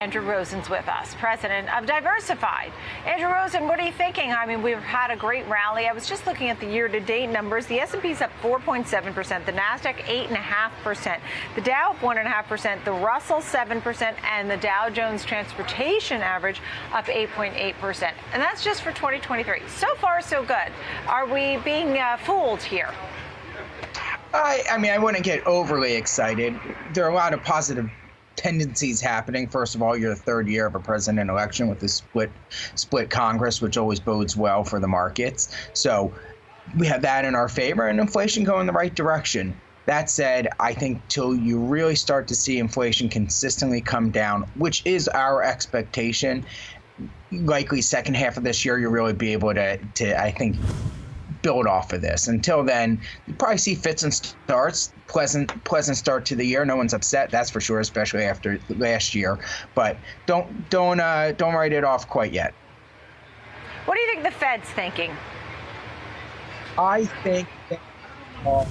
Andrew Rosen's with us, president of Diversified. Andrew Rosen, what are you thinking? I mean, we've had a great rally. I was just looking at the year-to-date numbers. The S&P's up 4.7%, the Nasdaq 8.5%, the Dow up 1.5%, the Russell 7%, and the Dow Jones Transportation Average up 8.8%. And that's just for 2023. So far, so good. Are we being uh, fooled here? I, I mean, I wouldn't get overly excited. There are a lot of positive tendencies happening. First of all, you're the third year of a president election with a split split Congress, which always bodes well for the markets. So we have that in our favor, and inflation going the right direction. That said, I think till you really start to see inflation consistently come down, which is our expectation, likely second half of this year, you'll really be able to, to I think, build off of this. Until then, you probably see fits and starts. Pleasant, pleasant start to the year. No one's upset, that's for sure, especially after last year. But don't, don't, uh, don't write it off quite yet. What do you think the Fed's thinking? I think. Uh,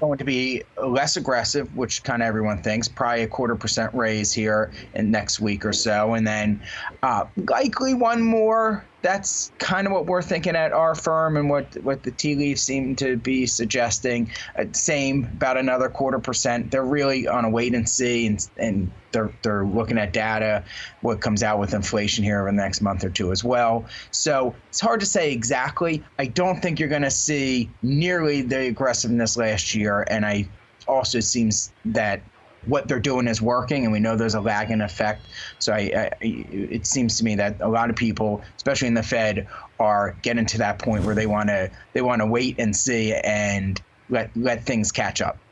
going to be less aggressive, which kind of everyone thinks, probably a quarter percent raise here in next week or so, and then uh, likely one more. That's kind of what we're thinking at our firm, and what what the tea leaves seem to be suggesting. Uh, same, about another quarter percent. They're really on a wait and see, and and they're they're looking at data, what comes out with inflation here over the next month or two as well. So it's hard to say exactly. I don't think you're going to see nearly the aggressiveness last year, and I also seems that what they're doing is working, and we know there's a lagging effect. So I, I, it seems to me that a lot of people, especially in the Fed, are getting to that point where they want to they want to wait and see and let let things catch up.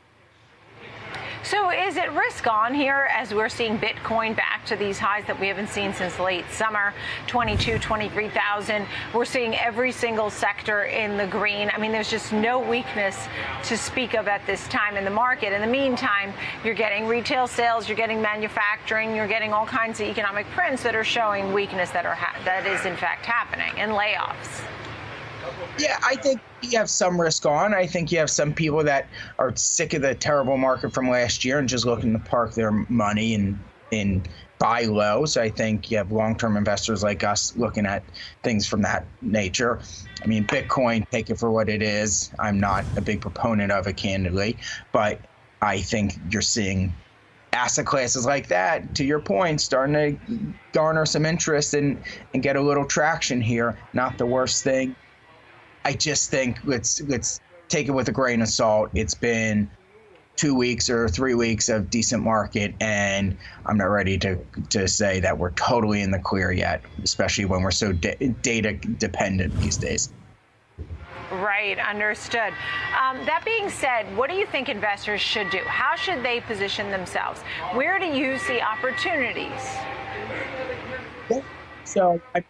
So is it risk on here as we're seeing Bitcoin back to these highs that we haven't seen since late summer, 22, 23,000. We're seeing every single sector in the green. I mean, there's just no weakness to speak of at this time in the market. In the meantime, you're getting retail sales, you're getting manufacturing, you're getting all kinds of economic prints that are showing weakness that are that is in fact happening and layoffs. Yeah, I think you have some risk on. I think you have some people that are sick of the terrible market from last year and just looking to park their money and in buy low. So I think you have long-term investors like us looking at things from that nature. I mean, Bitcoin, take it for what it is. I'm not a big proponent of it, candidly, but I think you're seeing asset classes like that, to your point, starting to garner some interest and and get a little traction here. Not the worst thing I just think let's let's take it with a grain of salt. It's been two weeks or three weeks of decent market, and I'm not ready to to say that we're totally in the clear yet, especially when we're so da- data dependent these days. Right, understood. Um, that being said, what do you think investors should do? How should they position themselves? Where do you see opportunities? So I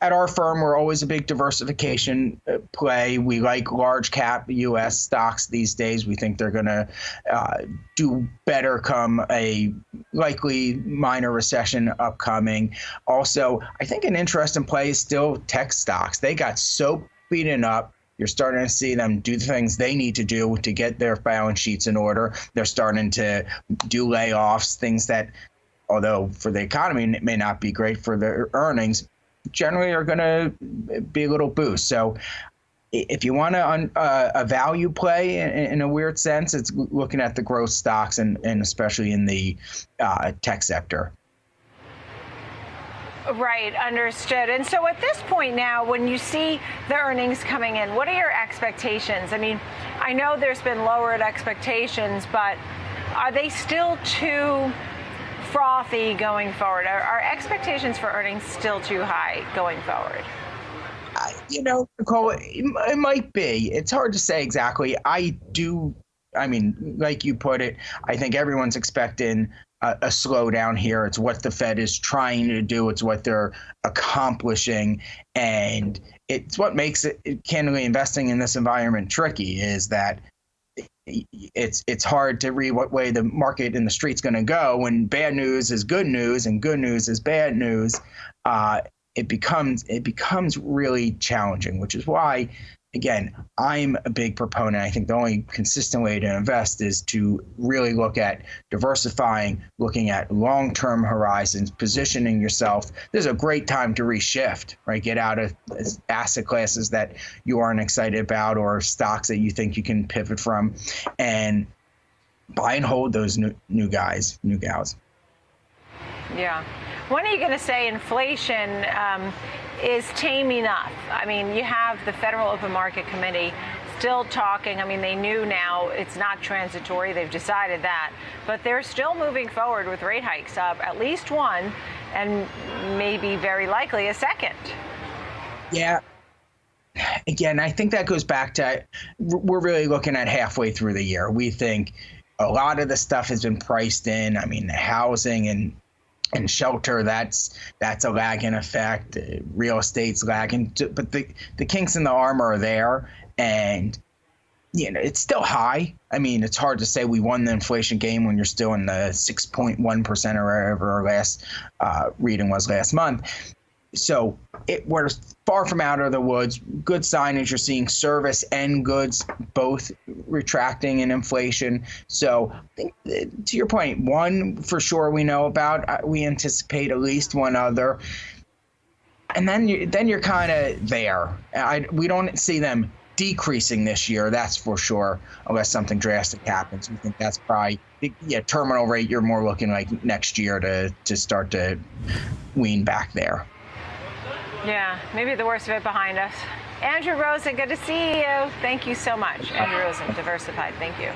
at our firm, we're always a big diversification uh, play. We like large cap U.S. stocks these days. We think they're going to uh, do better come a likely minor recession upcoming. Also, I think an interesting play is still tech stocks. They got so beaten up. You're starting to see them do the things they need to do to get their balance sheets in order. They're starting to do layoffs, things that although for the economy it may not be great for their earnings, generally are going to be a little boost. So if you want uh, a value play in, in, a weird sense, it's looking at the growth stocks and, and especially in the uh, tech sector. Right, understood. And so at this point now, when you see the earnings coming in, what are your expectations? I mean, I know there's been lowered expectations, but are they still too frothy going forward? Are, are expectations for earnings still too high going forward? You know, Nicole, it, it might be. It's hard to say exactly. I do. I mean, like you put it, I think everyone's expecting a, a, slowdown here. It's what the Fed is trying to do. It's what they're accomplishing, and it's what makes it candidly investing in this environment tricky. Is that it's it's hard to read what way the market in the street's going to go when bad news is good news and good news is bad news. Uh, it becomes it becomes really challenging, which is why again, I'm a big proponent. I think the only consistent way to invest is to really look at diversifying, looking at long term horizons, positioning yourself. This is a great time to reshift, right? Get out of asset classes that you aren't excited about or stocks that you think you can pivot from and buy and hold those new, new guys, new gals. Yeah. When are you going to say inflation um, is tame enough? I mean, you have the Federal Open Market Committee still talking. I mean, they knew now it's not transitory. They've decided that. But they're still moving forward with rate hikes, uh, at least one, and maybe very likely a second. Yeah. Again, I think that goes back to we're really looking at halfway through the year. We think a lot of the stuff has been priced in. I mean, the housing and and shelter that's that's a lagging effect. Real estate's lagging but the the kinks in the armor are there and you know it's still high. I mean it's hard to say we won the inflation game when you're still in the 6.1% or whatever our last uh, reading was last month so it, we're far from out of the woods. Good signage. You're seeing service and goods both retracting in inflation. So I think to your point, one for sure we know about. Uh, we anticipate at least one other, and then you, then you're kind of there. I, we don't see them decreasing this year. That's for sure, unless something drastic happens. We think that's probably yeah terminal rate. You're more looking like next year to to start to wean back there. Yeah, maybe the worst of it behind us. Andrew Rosen, good to see you. Thank you so much. Andrew Rosen, Diversified. Thank you.